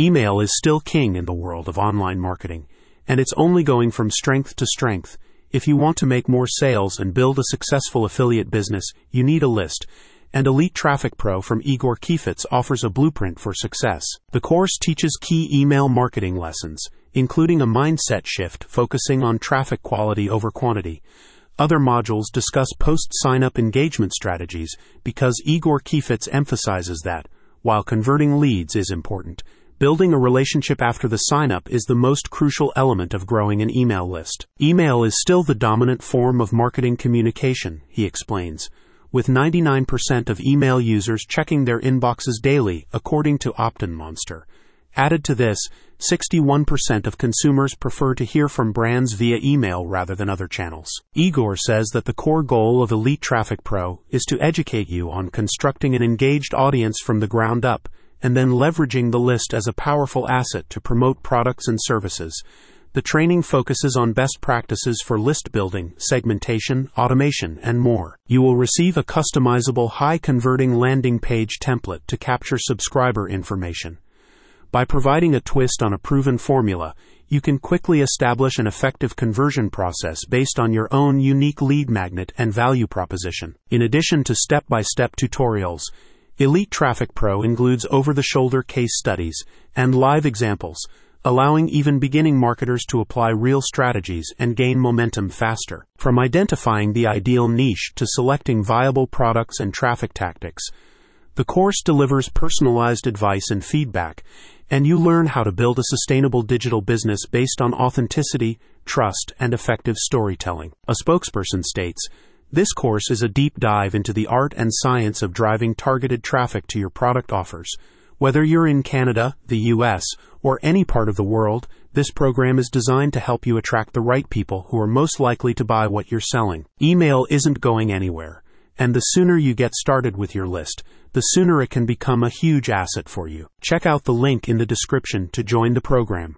Email is still king in the world of online marketing, and it's only going from strength to strength. If you want to make more sales and build a successful affiliate business, you need a list. And Elite Traffic Pro from Igor Kheifets offers a blueprint for success. The course teaches key email marketing lessons, including a mindset shift focusing on traffic quality over quantity. Other modules discuss post sign up engagement strategies because Igor Kheifets emphasizes that, while converting leads is important, building a relationship after the signup is the most crucial element of growing an email list. Email is still the dominant form of marketing communication, he explains, with 99% of email users checking their inboxes daily, according to OptinMonster. Added to this, 61% of consumers prefer to hear from brands via email rather than other channels. Igor says that the core goal of Elite Traffic Pro is to educate you on constructing an engaged audience from the ground up and then leveraging the list as a powerful asset to promote products and services. The training focuses on best practices for list building, segmentation, automation, and more. You will receive a customizable, high converting landing page template to capture subscriber information. By providing a twist on a proven formula, you can quickly establish an effective conversion process based on your own unique lead magnet and value proposition. In addition to step by step tutorials, Elite Traffic Pro includes over the shoulder case studies and live examples, allowing even beginning marketers to apply real strategies and gain momentum faster. From identifying the ideal niche to selecting viable products and traffic tactics, the course delivers personalized advice and feedback, and you learn how to build a sustainable digital business based on authenticity, trust, and effective storytelling. A spokesperson states, this course is a deep dive into the art and science of driving targeted traffic to your product offers. Whether you're in Canada, the US, or any part of the world, this program is designed to help you attract the right people who are most likely to buy what you're selling. Email isn't going anywhere, and the sooner you get started with your list, the sooner it can become a huge asset for you. Check out the link in the description to join the program.